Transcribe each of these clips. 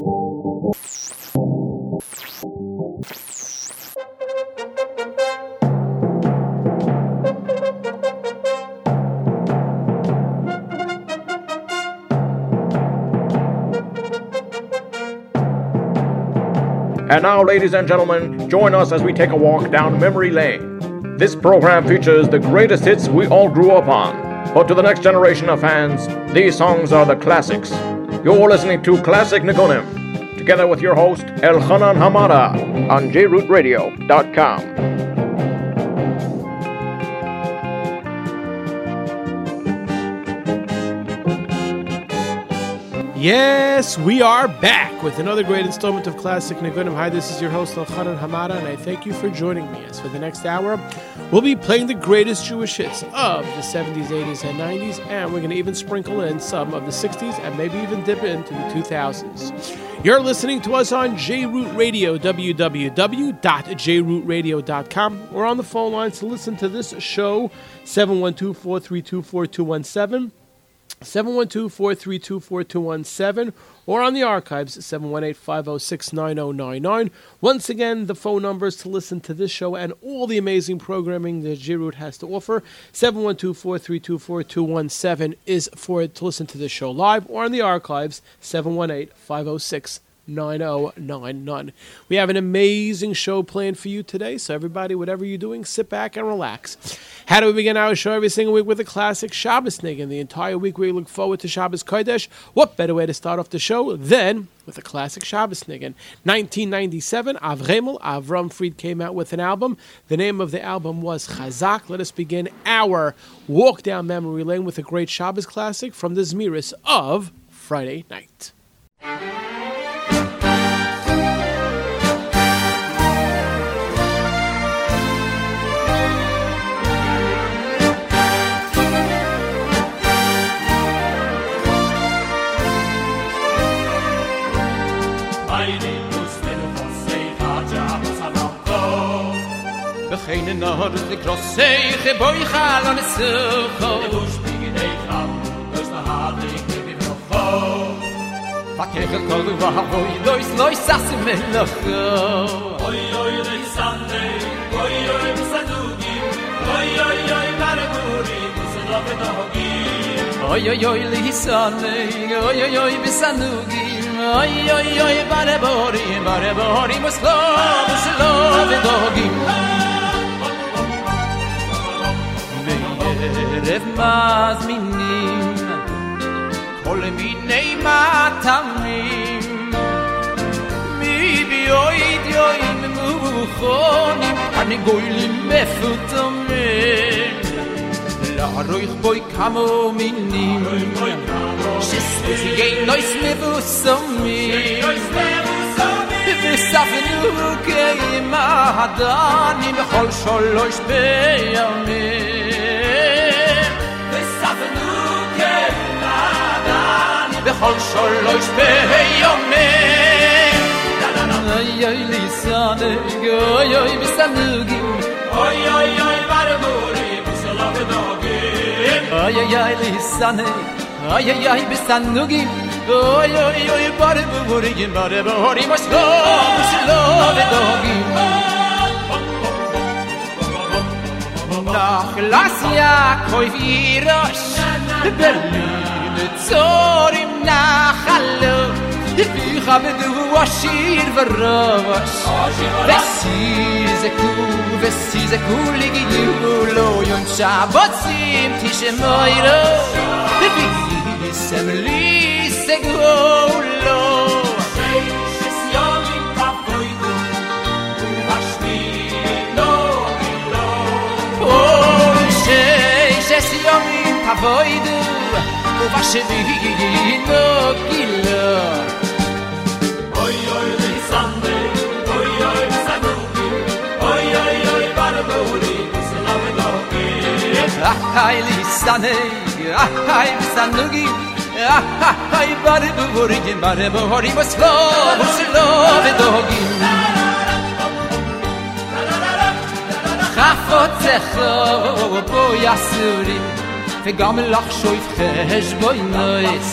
And now, ladies and gentlemen, join us as we take a walk down memory lane. This program features the greatest hits we all grew up on. But to the next generation of fans, these songs are the classics. You're listening to Classic Nigunim, together with your host, Elchanan Hamada, on jrootradio.com. Yes, we are back with another great installment of Classic Nigunim. Hi, this is your host, Elchanan Hamada, and I thank you for joining me. As for the next hour, we'll be playing the greatest Jewish hits of the 70s, 80s, and 90s, and we're going to even sprinkle in some of the 60s and maybe even dip into the 2000s. You're listening to us on JRoot Radio, www.jrootradio.com. We're on the phone lines to listen to this show, 712 432 4217. 712-432-4217 or on the archives 718-506-9099 once again the phone numbers to listen to this show and all the amazing programming that JRoot has to offer 712-432-4217 is for to listen to this show live or on the archives 718-506 9099. We have an amazing show planned for you today, so everybody, whatever you're doing, sit back and relax. How do we begin our show every single week with a classic Shabbos niggin? The entire week we look forward to Shabbos Kodesh. What better way to start off the show than with a classic Shabbos niggin? 1997, Avremel, Avram Fried came out with an album. The name of the album was Chazak. Let us begin our walk down memory lane with a great Shabbos classic from the Zmiris of Friday night. keine nur de krosse ich boy hal an so ko bus big de kam das da hat ich bi mir fo va kech du va hoy do is noy sas me no ko oy oy de sande oy oy de sadugi oy oy oy kar guri bus da pe da hogi oy oy oy li sande oy oy oy bi sanugi oy oy oy bare bori bare bori mus lo mus de dogi ערב מזמינים כל מיני מטעמים מי ביועד יועים מוכונים אני גוילים מפותמים לערוך בוי כמו מינים שספוזי נויס מבוסמים וספנו כימדני בכל שלוש בימים בכל שלוש ביומים אוי אוי ליסאנה אוי אוי בסנוגים אוי אוי אוי ברבורי בסלאב דוגים אוי אוי אוי ליסאנה אוי אוי אוי בסנוגים אוי אוי אוי ברבורי ברבורי בסלאב בסלאב דוגים nach las ja koi virosh berlin אַחל די געבט דו וואשיר פער וואס בסיז איז קובסיז איז קולע גי ניו בולו יונשא בסיז טישע מוירו די ביסי די סבעליס איך גאולו איש יש ישעמ יתבויד די וואשי נו ביט לאו או יש ישעמ יתבויד tishe moiro vesi sem li se golo Es yom tavoydu u vashvi no kilo Oy oy le sande oy oy sanuki oy oy oy barburi salave doki Ay li sande ay sanuki ay barburi barburi maslo maslo dogi חפות זכו בו יסורי fe gamel lach shoyf hes boy nois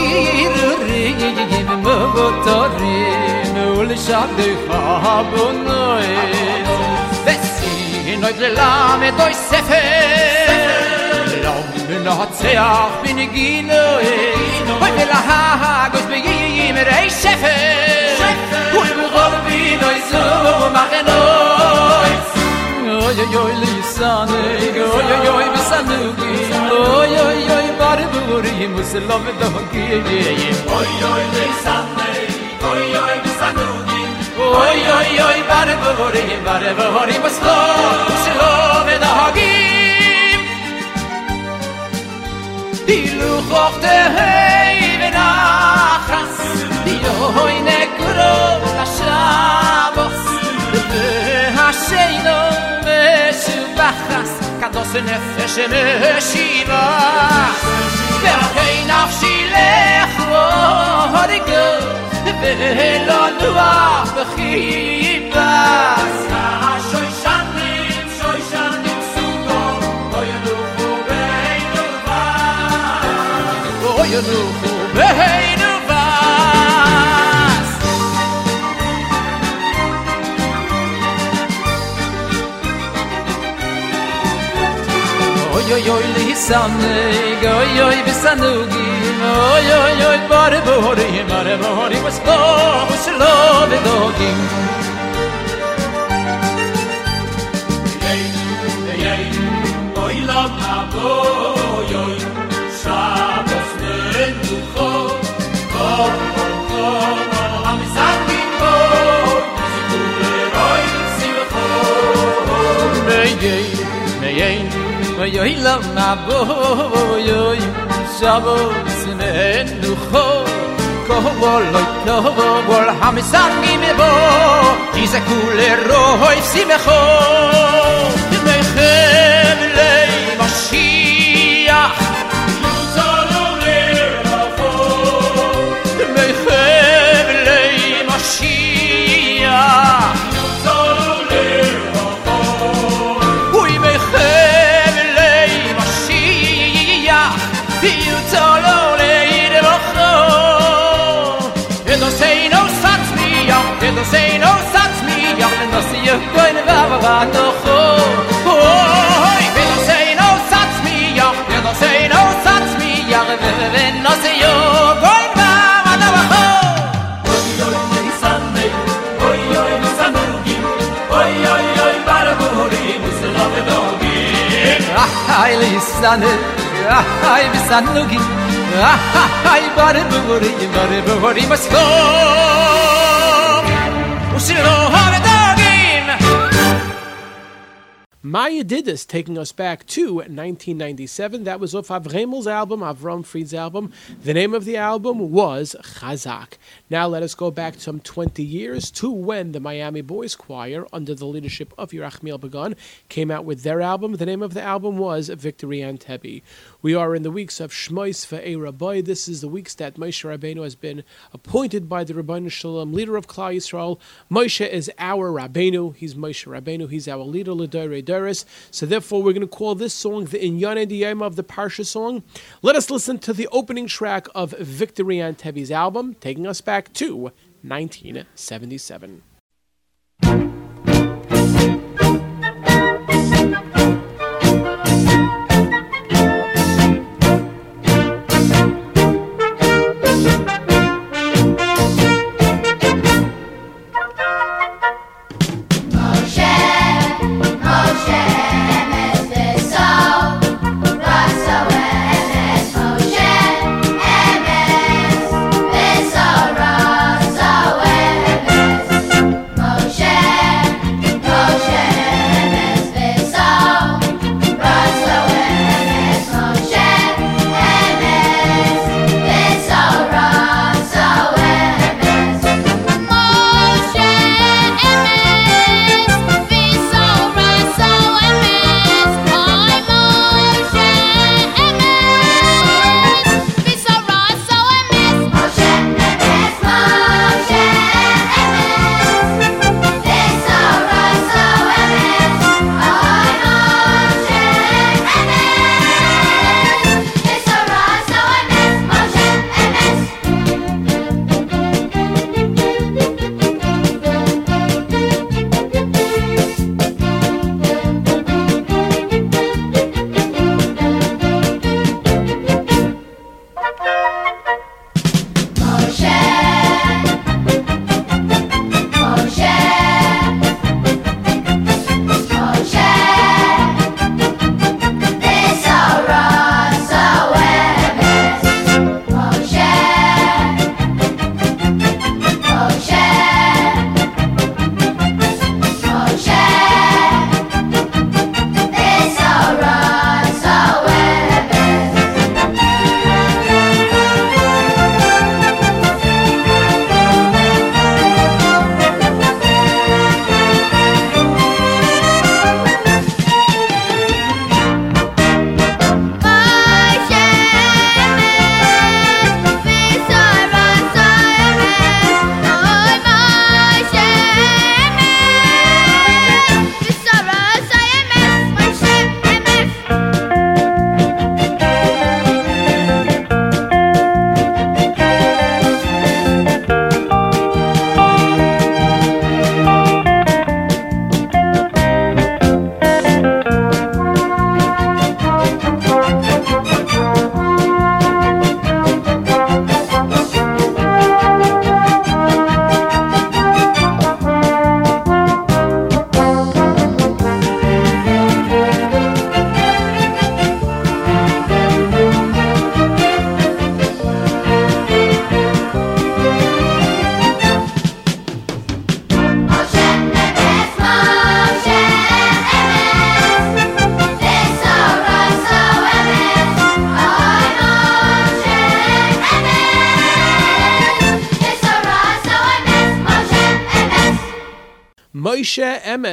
Ihr rege gib mir Motorin ul schad de hab und noi Wes sie noi de lame doi sefe Lang de nacht se ach bin ich noi Bei ha ha sefe oy oy oy lisane oy oy oy bisane ki oy oy oy bar bur im se love da ki ye ye oy oy lisane oy oy bisane oy oy oy bar bur im bar bur im se love da ki di lu khofte hey vena khas di oy ne kro da shabos Hashem, kados in der schene schila der kein nach shilech worigel will velo und lua beginnt was a scho du du oy oy li sam ne oy oy bi san oy oy oy bare bare yare bare bare was oh what she love dogin yo hilo lo ma bo yo oy shabo sinen du kho ko bo lo ko bo bo ha mi sang mi bo dise kule ro hoy si me kho don't say no such me young and see you going baba ba no ho oh and don't say no such me young and say no such me young and don't see you going baba no ho Ay lisanı ay bisanugi ay bare buri bare buri masko usilo have dogim Maya did this, taking us back to 1997. That was off Avremel's album, Avram Fried's album. The name of the album was Chazak. Now let us go back some 20 years to when the Miami Boys Choir, under the leadership of Yerachmiel Begun, came out with their album. The name of the album was Victory and Entebbe. We are in the weeks of Shmois Rabbi. This is the weeks that Moshe Rabbeinu has been appointed by the Rabbeinu Shalom, leader of Klal Yisrael. Moshe is our Rabbeinu. He's Moshe Rabbeinu. He's our leader, Ledore So therefore, we're going to call this song the Inyane Diyama of the Parsha song. Let us listen to the opening track of Victory Entebbe's album, taking us back to 1977.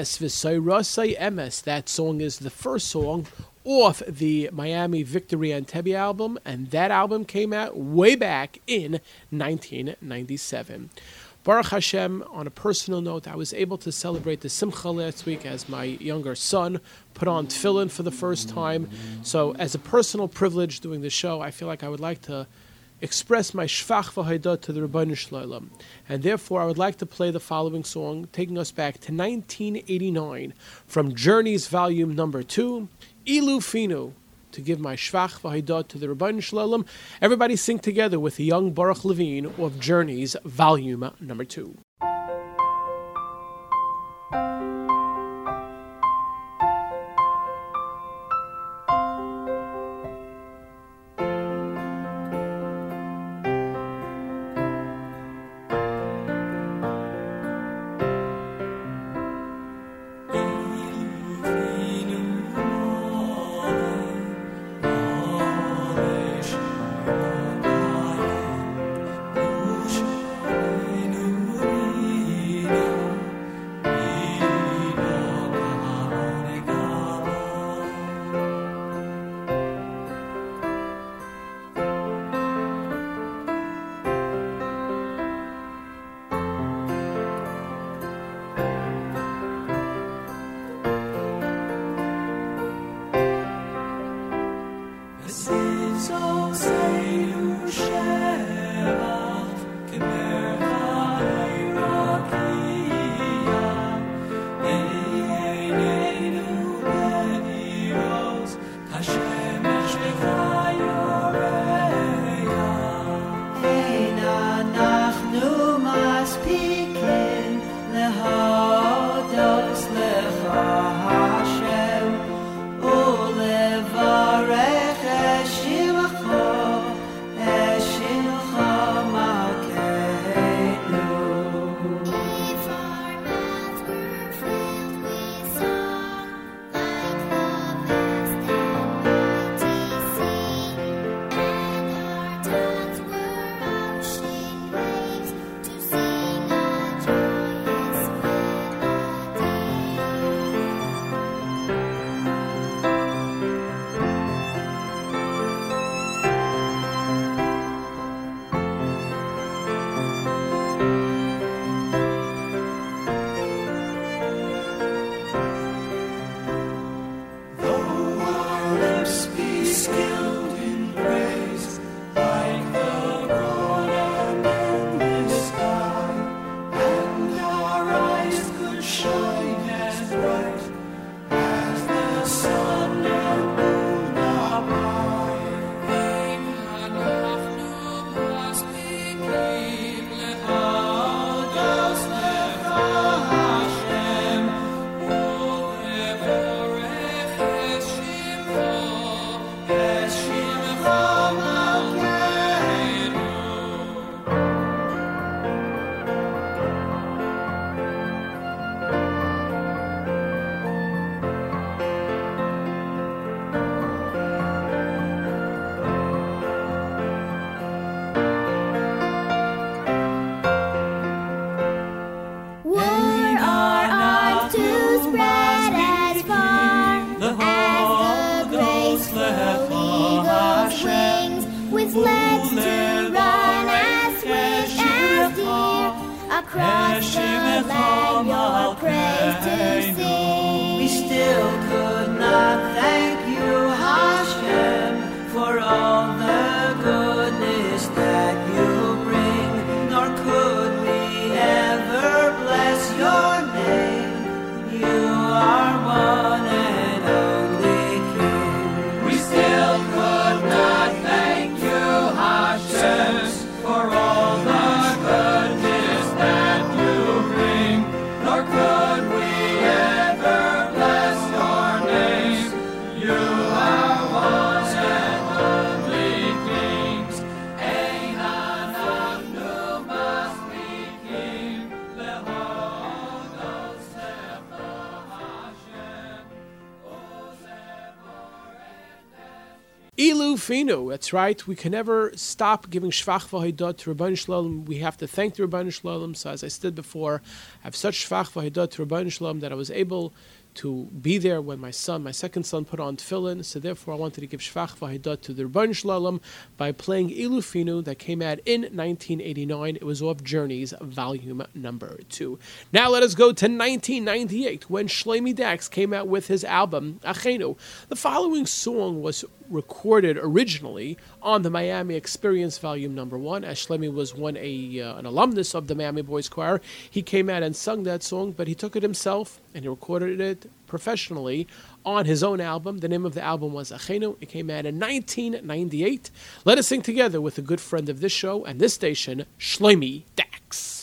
V'Sayrasai Emes. That song is the first song off the Miami Victory and Entebbe album, and that album came out way back in 1997. Baruch Hashem, on a personal note, I was able to celebrate the Simcha last week as my younger son put on tefillin for the first time. So, as a personal privilege doing the show, I feel like I would like to express my shvach v'haidot to the Rebbeinu Shloim. And therefore, I would like to play the following song, taking us back to 1989 from Journeys Volume Number 2, Ilu Finu, to give my shvach v'haidot to the Rebbeinu Shloim. Everybody sing together with the young Baruch Levine of Journeys Volume Number 2. That's right. We can never stop giving Shvach Vahidot to Rabban Shalom. We have to thank the Rabban Shalom. So, as I said before, I have such Shvach Vahidot to Rabban Shalom that I was able to be there when my son, my second son, put on tefillin. So therefore, I wanted to give shvach v'hidot to the Rebbeinu Shalom by playing Ilufinu that came out in 1989. It was off Journeys, volume number two. Now let us go to 1998 when Shlomi Dachs came out with his album Achenu. The following song was recorded originally on the Miami Experience Volume Number One. As Shlomi was one a uh, an alumnus of the Miami Boys Choir, he came out and sung that song, but he took it himself and he recorded it professionally on his own album. The name of the album was Achenu. It came out in 1998. Let us sing together with a good friend of this show and this station, Shlomi Dachs.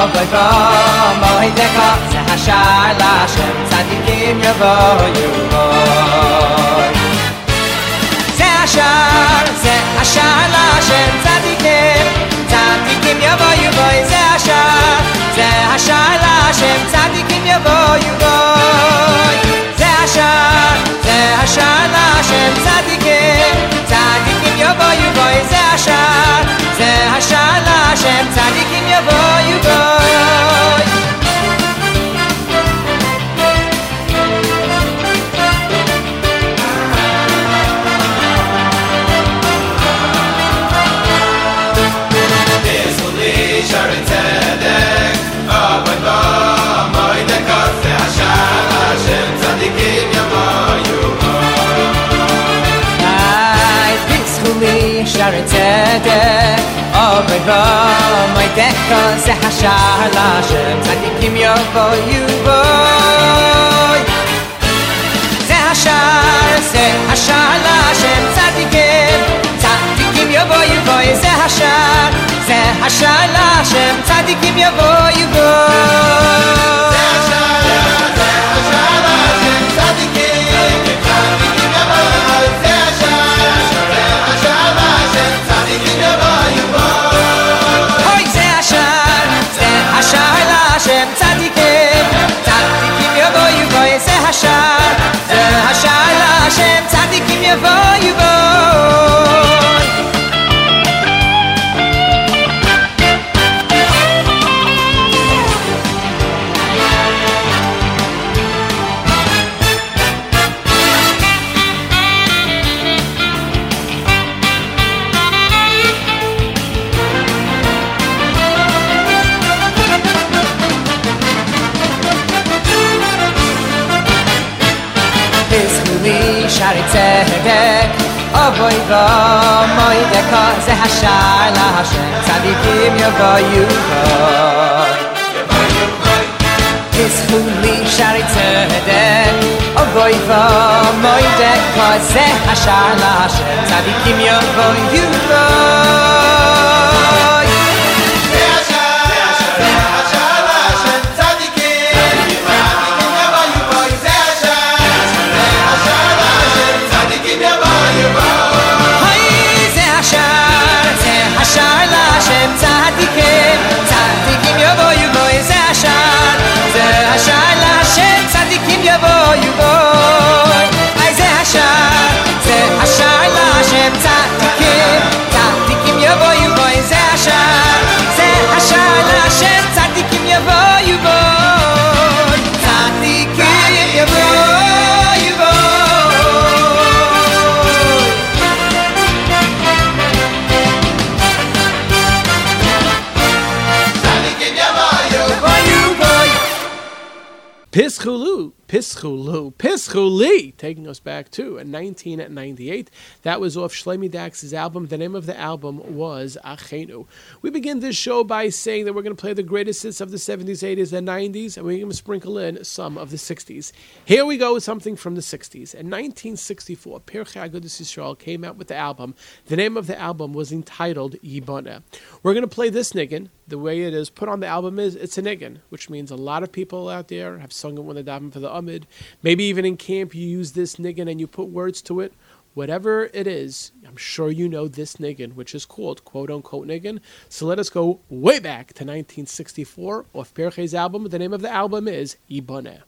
אוי בוא אוי דקות זה השער להשם צדיקים יבואו בו זה השער, זה השער להשם צדיקים צדיקים יבואו בוי זה השער, זה השער להשם צדיקים יבואו בוי זה השער, זה השער להשם צדיקים צדיקים יבואו בוי זה השער, זה השער להשם צדיקים יבואו בוי אוי בוא מוי זה השער להשם צדיקים יבואו בוי זה השער, זה השער להשם צדיקים צדיקים יבואו בוי זה השער, זה השער צדיקים יבואו בוי never אבוי בו מוי דקה זה השער להשם צדיקים יבואו בוי בזכולי שערי צדק אבוי בו מוי דקה זה השער להשם צדיקים Pischulu, Pischuli, taking us back to 1998. That was off Shlomi Dachs's album. The name of the album was Achenu. We begin this show by saying that we're going to play the greatest hits of the 70s, 80s, and 90s, and we're going to sprinkle in some of the 60s. Here we go with something from the 60s. In 1964, Pirchei Agudas Yisrael came out with the album. The name of the album was entitled Yibana. We're going to play this niggin. The way it is put on the album is it's a niggin, which means a lot of people out there have sung it when they're davening for the Amid. Maybe even in camp you use this niggin and you put words to it. Whatever it is, I'm sure you know this niggin, which is called quote unquote niggin. So let us go way back to 1964 off Pirchei's album. The name of the album is Ibane.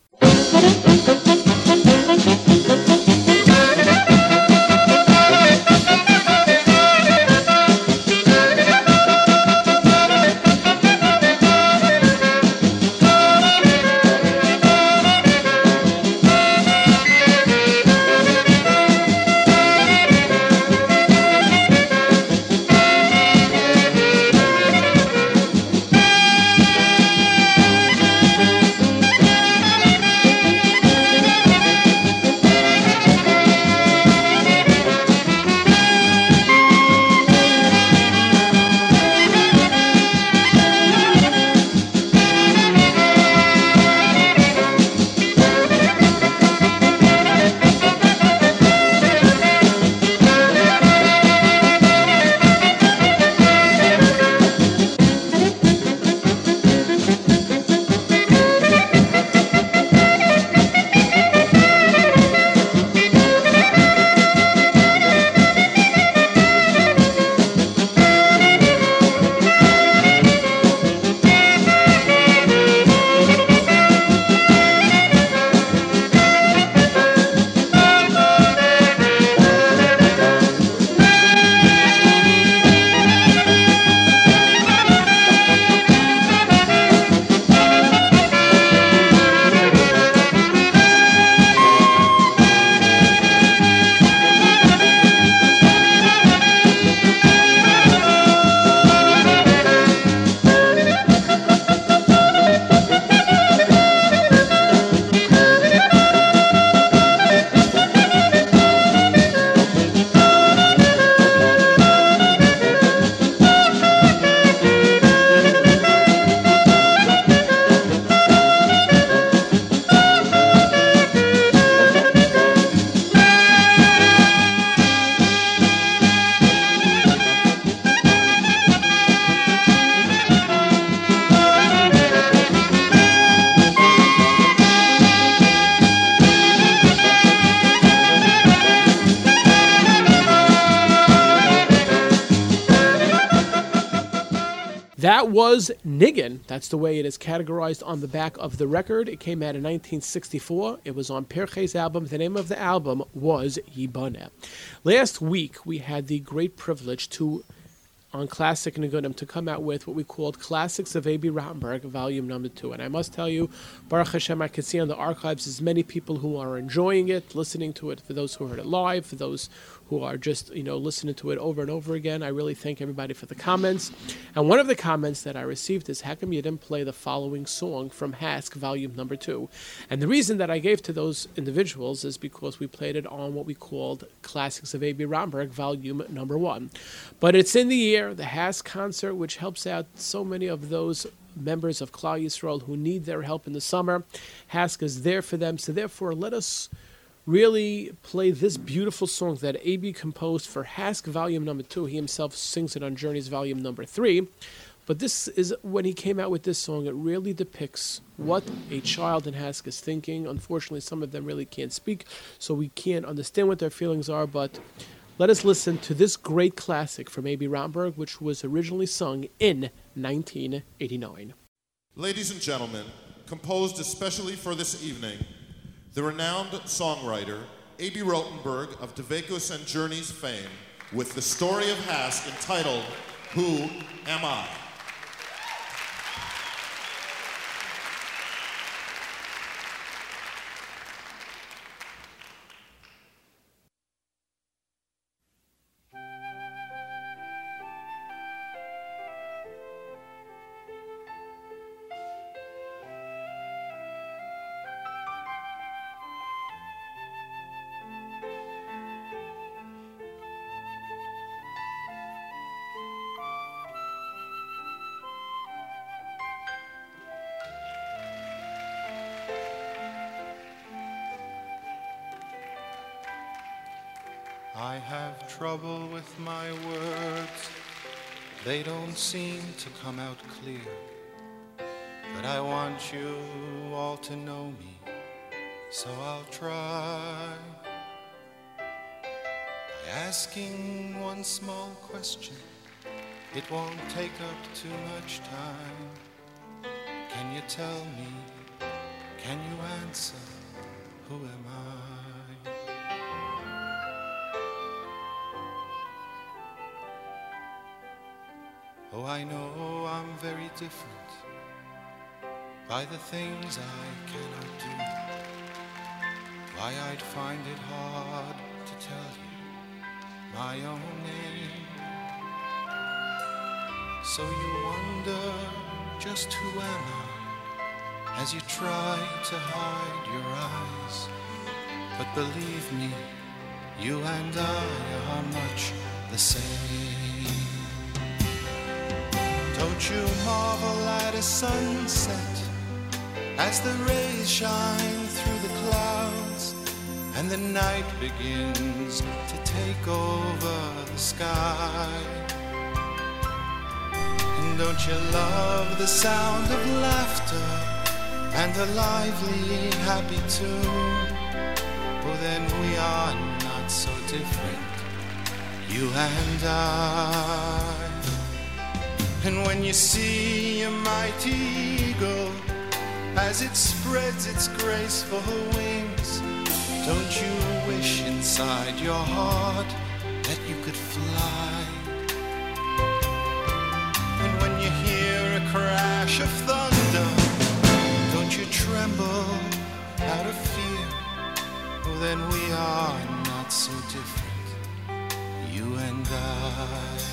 Was Niggin. That's the way it is categorized on the back of the record. It came out in 1964. It was on Pirchei's album. The name of the album was Yibane. Last week, we had the great privilege to on Classic Nigunim to come out with what we called Classics of A.B. Rotenberg, volume number two. And I must tell you, Baruch Hashem, I can see on the archives as many people who are enjoying it, listening to it, for those who heard it live, for those who are just, you know, listening to it over and over again. I really thank everybody for the comments. And one of the comments that I received is, how come you didn't play the following song from HASC, volume number two? And the reason that I gave to those individuals is because we played it on what we called Classics of A.B. Rotenberg, volume number one. But it's in the year, the HASC concert, which helps out so many of those members of Klal Yisrael who need their help in the summer. HASC is there for them. So therefore, let us really play this beautiful song that AB composed for HASC Volume Number Two. He himself sings it on Journeys Volume Number Three. But this is when he came out with this song. It really depicts what a child in HASC is thinking. Unfortunately, some of them really can't speak, so we can't understand what their feelings are. But let us listen to this great classic from A.B. Rotenberg, which was originally sung in 1989. Ladies and gentlemen, composed especially for this evening, the renowned songwriter A.B. Rotenberg of Devekus and Journeys fame with the story of HASC entitled Who Am? I come out clear. But I want you all to know me, so I'll try. By asking one small question, it won't take up too much time. Can you tell me? Can you answer? Who am I? Know I'm very different by the things I cannot do. Why I'd find it hard to tell you my own name. So you wonder just who am I as you try to hide your eyes. But believe me, you and I are much the same. Don't you marvel at a sunset as the rays shine through the clouds and the night begins to take over the sky? And don't you love the sound of laughter and a lively, happy tune? Oh, then we are not so different, you and I. And when you see a mighty eagle as it spreads its graceful wings, don't you wish inside your heart that you could fly? And when you hear a crash of thunder, don't you tremble out of fear? Well, then we are not so different, you and I.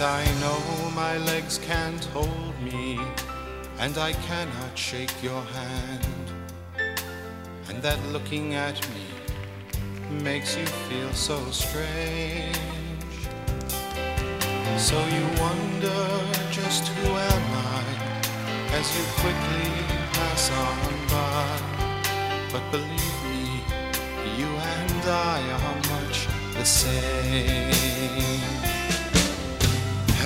I know my legs can't hold me, and I cannot shake your hand, and that looking at me makes you feel so strange. So you wonder just who am I as you quickly pass on by. But believe me, you and I are much the same.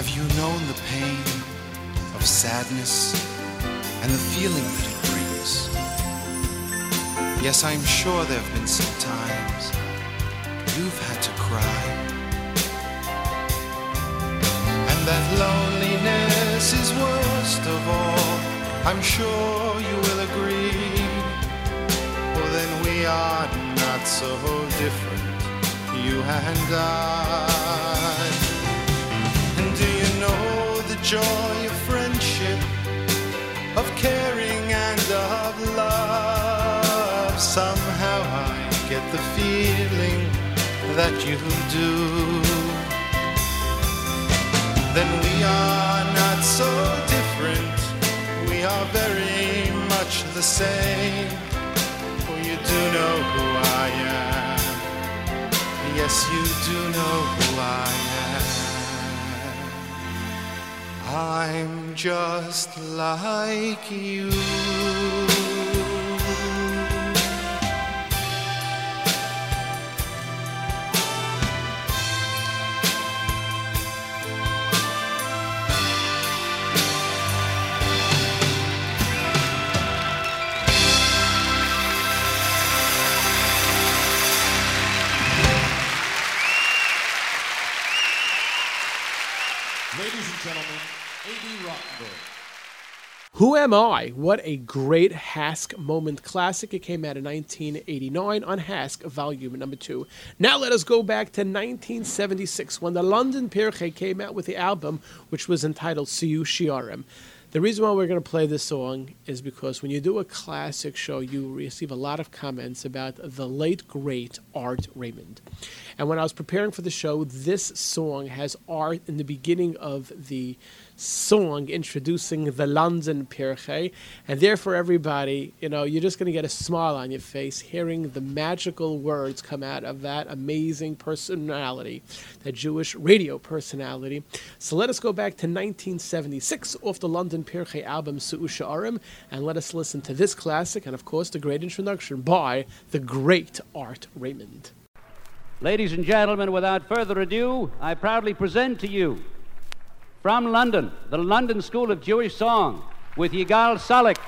Have you known the pain of sadness and the feeling that it brings? Yes, I'm sure there have been some times you've had to cry. And that loneliness is worst of all. I'm sure you will agree. Well, then we are not so different, you and I. joy of friendship, of caring and of love? Somehow I get the feeling that you do. Then we are not so different, we are very much the same. For you do know who I am. Yes, you do know who I am. I'm just like you. Who Am I? What a great HASC moment classic. It came out in 1989 on HASC, volume number two. Now let us go back to 1976 when the London Pirchei came out with the album, which was entitled Siu Shiarim. The reason why we're going to play this song is because when you do a classic show, you receive a lot of comments about the late, great Art Raymond. And when I was preparing for the show, this song has art in the beginning of the song introducing the London Pirchei. And therefore, everybody, you know, you're just going to get a smile on your face hearing the magical words come out of that amazing personality, that Jewish radio personality. So let us go back to 1976 off the London Pirchei album Su'usha Arim, and let us listen to this classic and, of course, the great introduction by the great Art Raymond. Ladies and gentlemen, without further ado, I proudly present to you from London, the London School of Jewish Song, with Yigal Salik.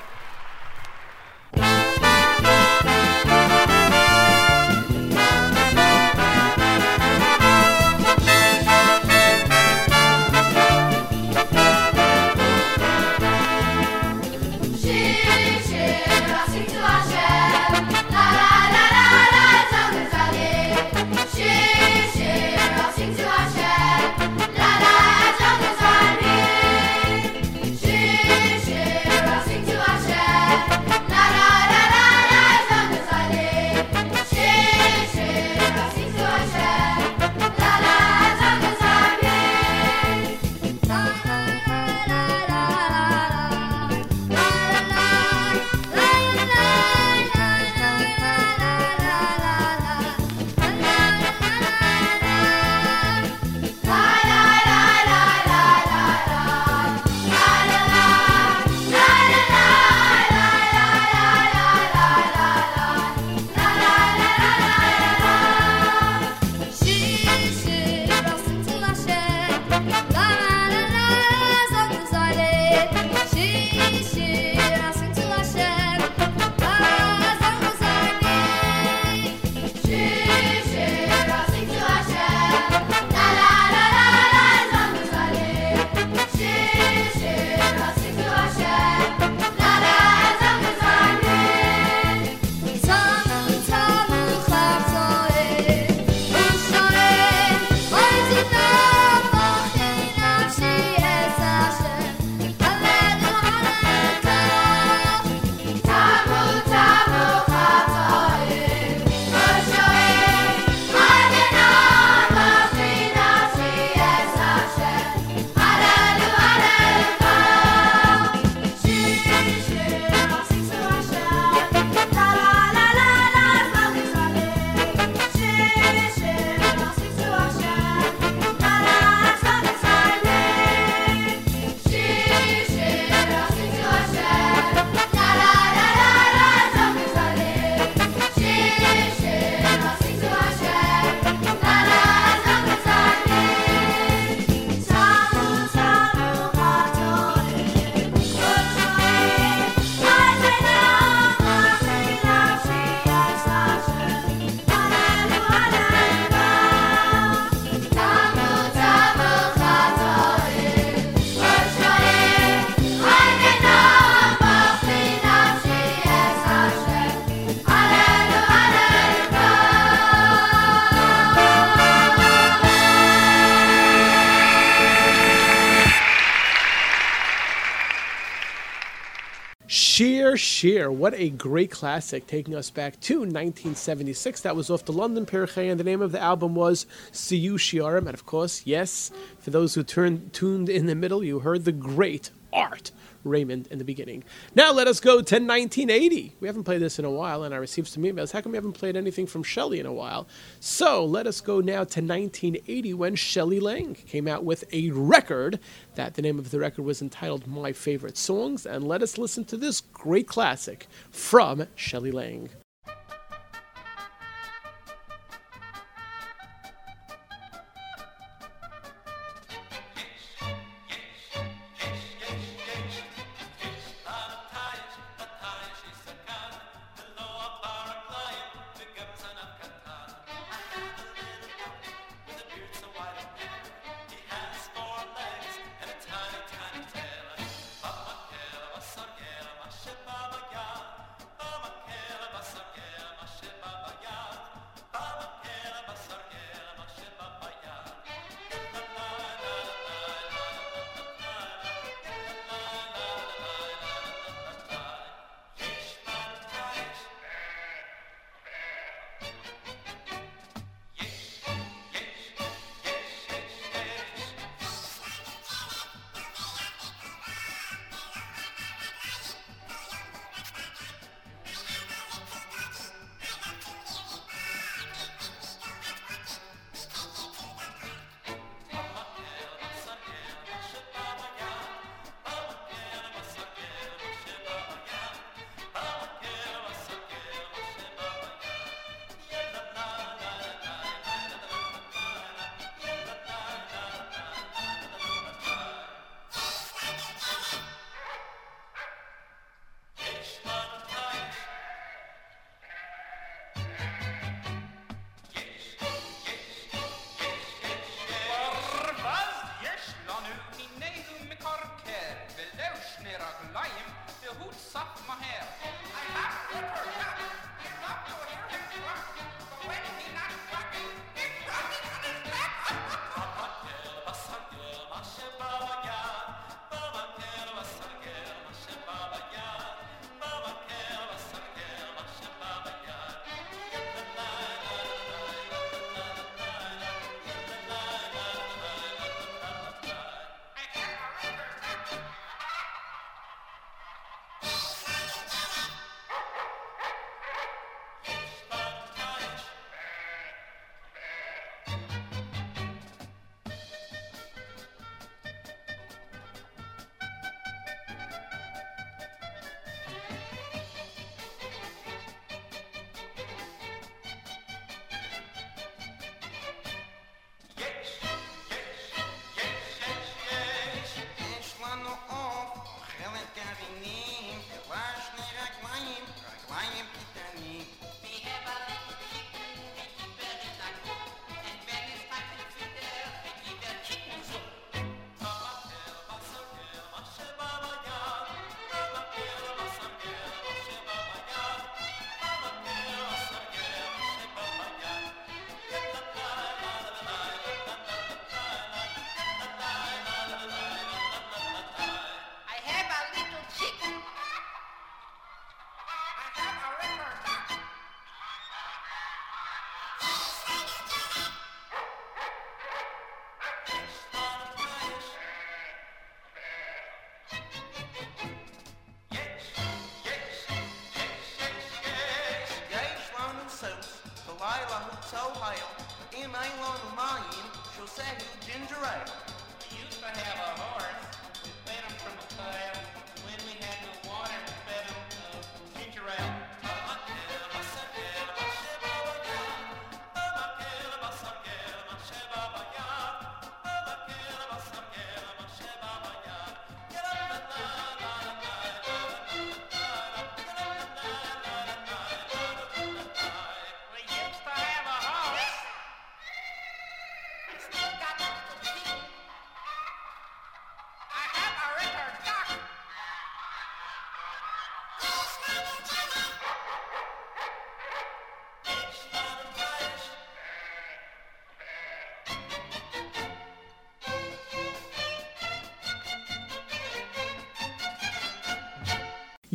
Sheer, what a great classic, taking us back to 1976. That was off the London Pirchei, and the name of the album was Siyu Shiarim. And of course, yes, for those who turned, tuned in the middle, you heard the great Art Raymond in the beginning. Now let us go to 1980. We haven't played this in a while, and I received some emails. How come we haven't played anything from Shelley in a while? So let us go now to 1980 when Shelley Lang came out with a record that the name of the record was entitled My Favorite Songs. And let us listen to this great classic from Shelley Lang.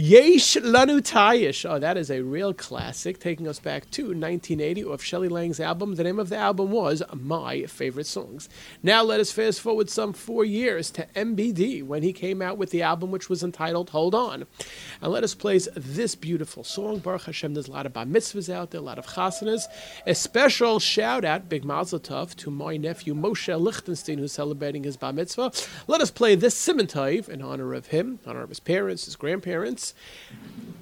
Yesh Lanu Tayish. Oh, that is a real classic, taking us back to 1980 of Shelley Lang's album. The name of the album was My Favorite Songs. Now let us fast forward some four years to MBD when he came out with the album which was entitled Hold On. And let us place this beautiful song. Baruch Hashem, there's a lot of bar mitzvahs out there, a lot of chasanas. A special shout out, big mazel tov, to my nephew Moshe Lichtenstein who's celebrating his bar mitzvah. Let us play this Siman in honor of him, in honor of his parents, his grandparents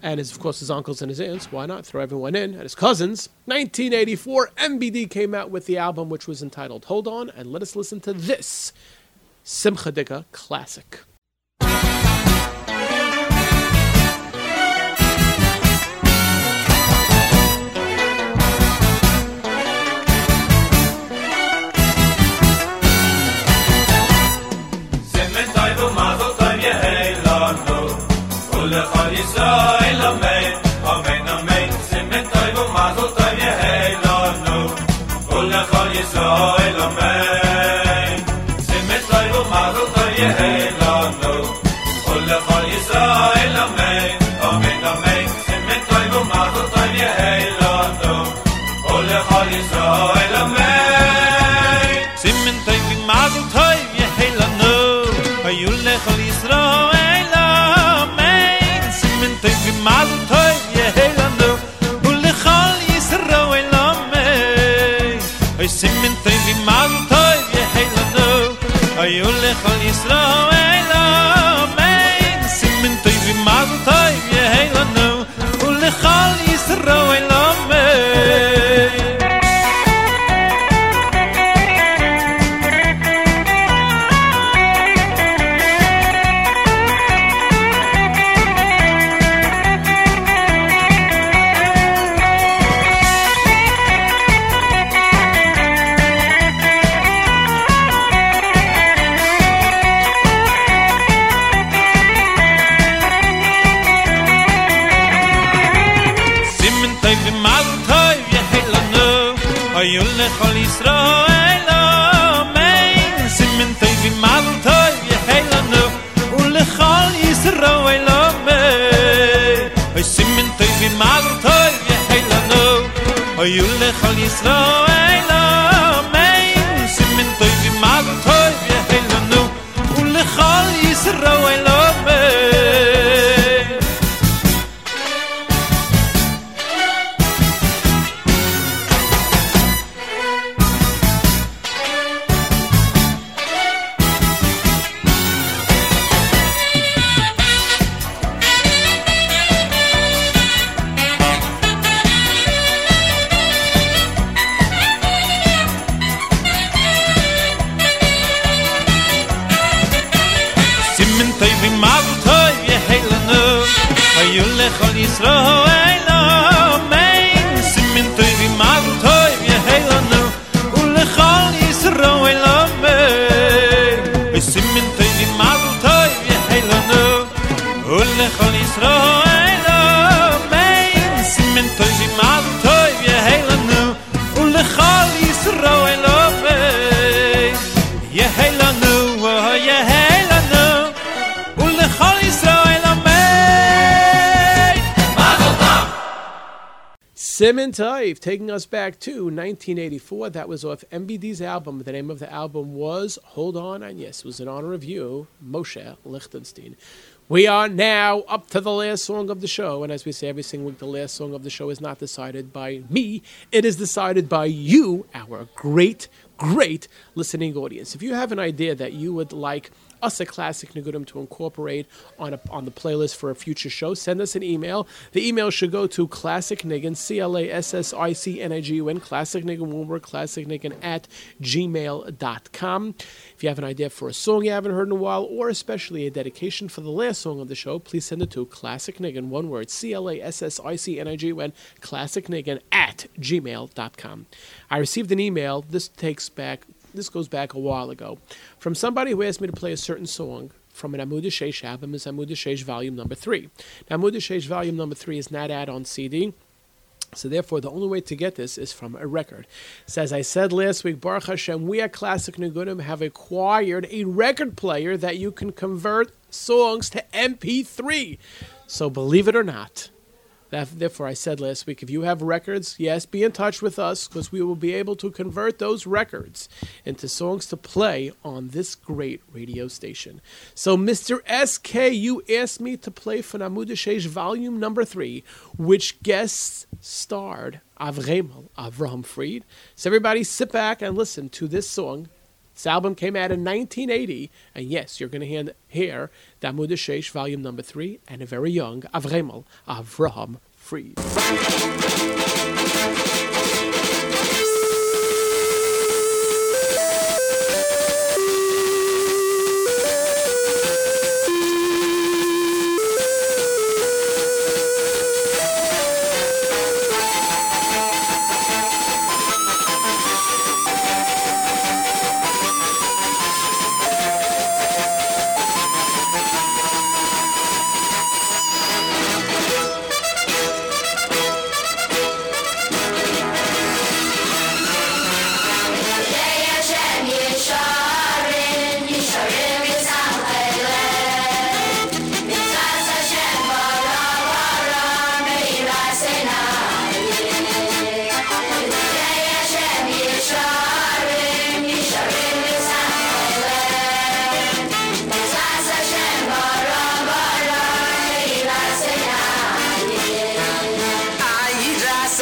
and his, of course his uncles and his aunts. Why not throw everyone in? And his cousins. 1984, MBD came out with the album which was entitled Hold On, and let us listen to this Simcha Dika classic. מלך על ישראל. Lechol Siman Tov, taking us back to 1984. That was off MBD's album. The name of the album was Hold On, and yes, it was in honor of you, Moshe Lichtenstein. We are now up to the last song of the show, and as we say every single week, the last song of the show is not decided by me. It is decided by you, our great, great listening audience. If you have an idea that you would like us a Classic Nigunim to incorporate on a, on the playlist for a future show, send us an email. The email should go to Classic Nigun, C L A S S I C N I G U N, Classic Nigun, one word, Classic Nigun at gmail.com. If you have an idea for a song you haven't heard in a while, or especially a dedication for the last song of the show, please send it to Classic Nigun, one word, C L A S S I C N I G U N, Classic Nigun at gmail.com. I received an email, this takes back this goes back a while ago, from somebody who asked me to play a certain song from an Amud Sheish album, is Amud Sheish volume number three. Now, Amud Sheish volume number three is not out on CD. So therefore, the only way to get this is from a record. So as I said last week, Baruch Hashem, we at Classic Nigunim have acquired a record player that you can convert songs to MP3. So believe it or not, therefore, I said last week, if you have records, yes, be in touch with us because we will be able to convert those records into songs to play on this great radio station. So, Mr. SK, you asked me to play for Namudashesh Volume Number Three, which guest starred Avremel Avraham Fried. So, everybody, sit back and listen to this song. This album came out in 1980, and yes, you're going to hear Damud Sheish, volume number three, and a very young Avremel Avraham Fried.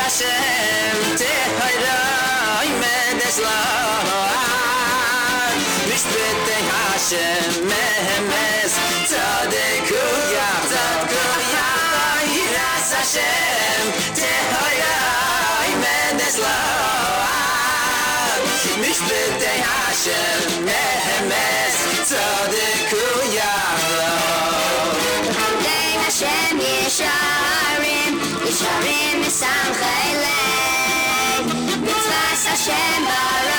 Hashem te hayra imed eslah Mishpet Hashem mehemes tzadeku ya tzadku ya Yiras Hashem te hayra imed eslah Mishpet ya Loa.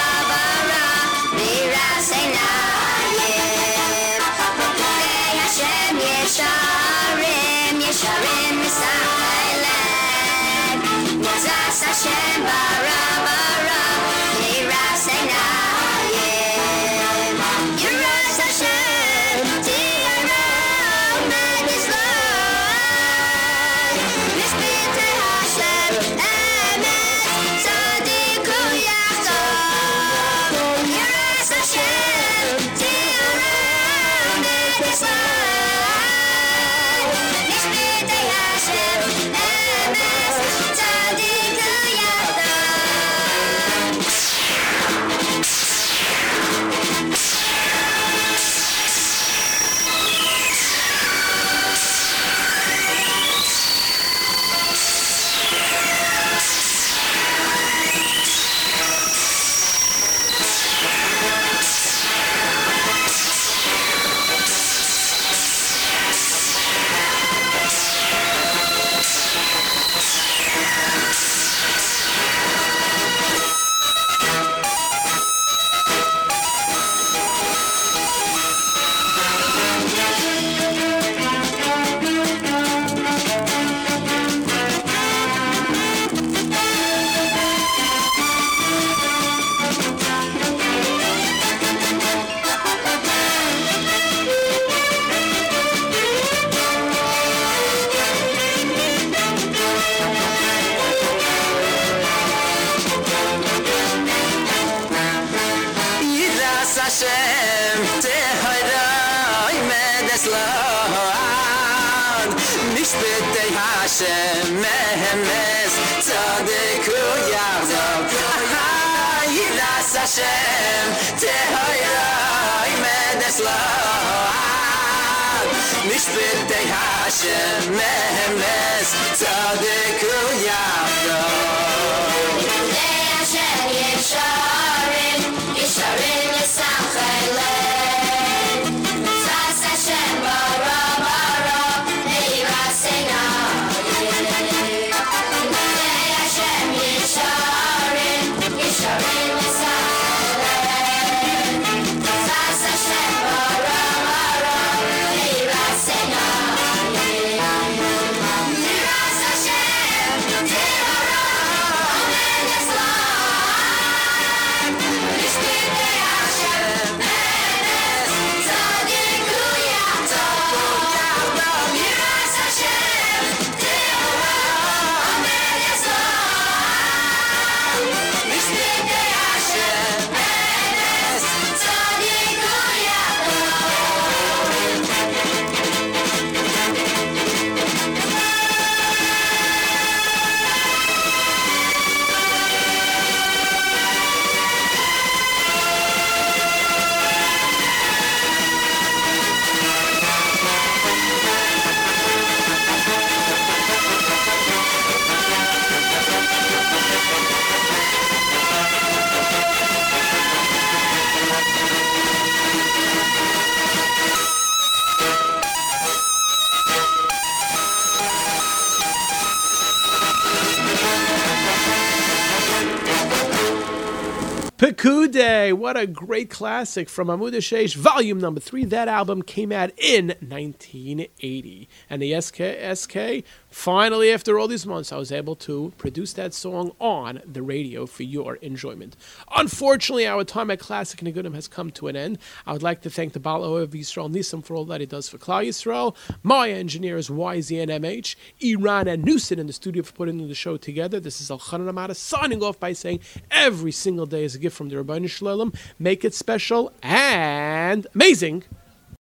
What a great classic from Amud Shesh, volume number three. That album came out in 1980. And the SK, SK, finally, after all these months, I was able to produce that song on the radio for your enjoyment. Unfortunately, our time at Classic Nigunim has come to an end. I would like to thank the Baal of Yisrael Nisam for all that he does for Klal Yisrael, my engineers YZNMH, Iran and Newson in the studio for putting the show together. This is Elchanan Hamada signing off by saying every single day is a gift from the Rabbi Shalom. Make it special and amazing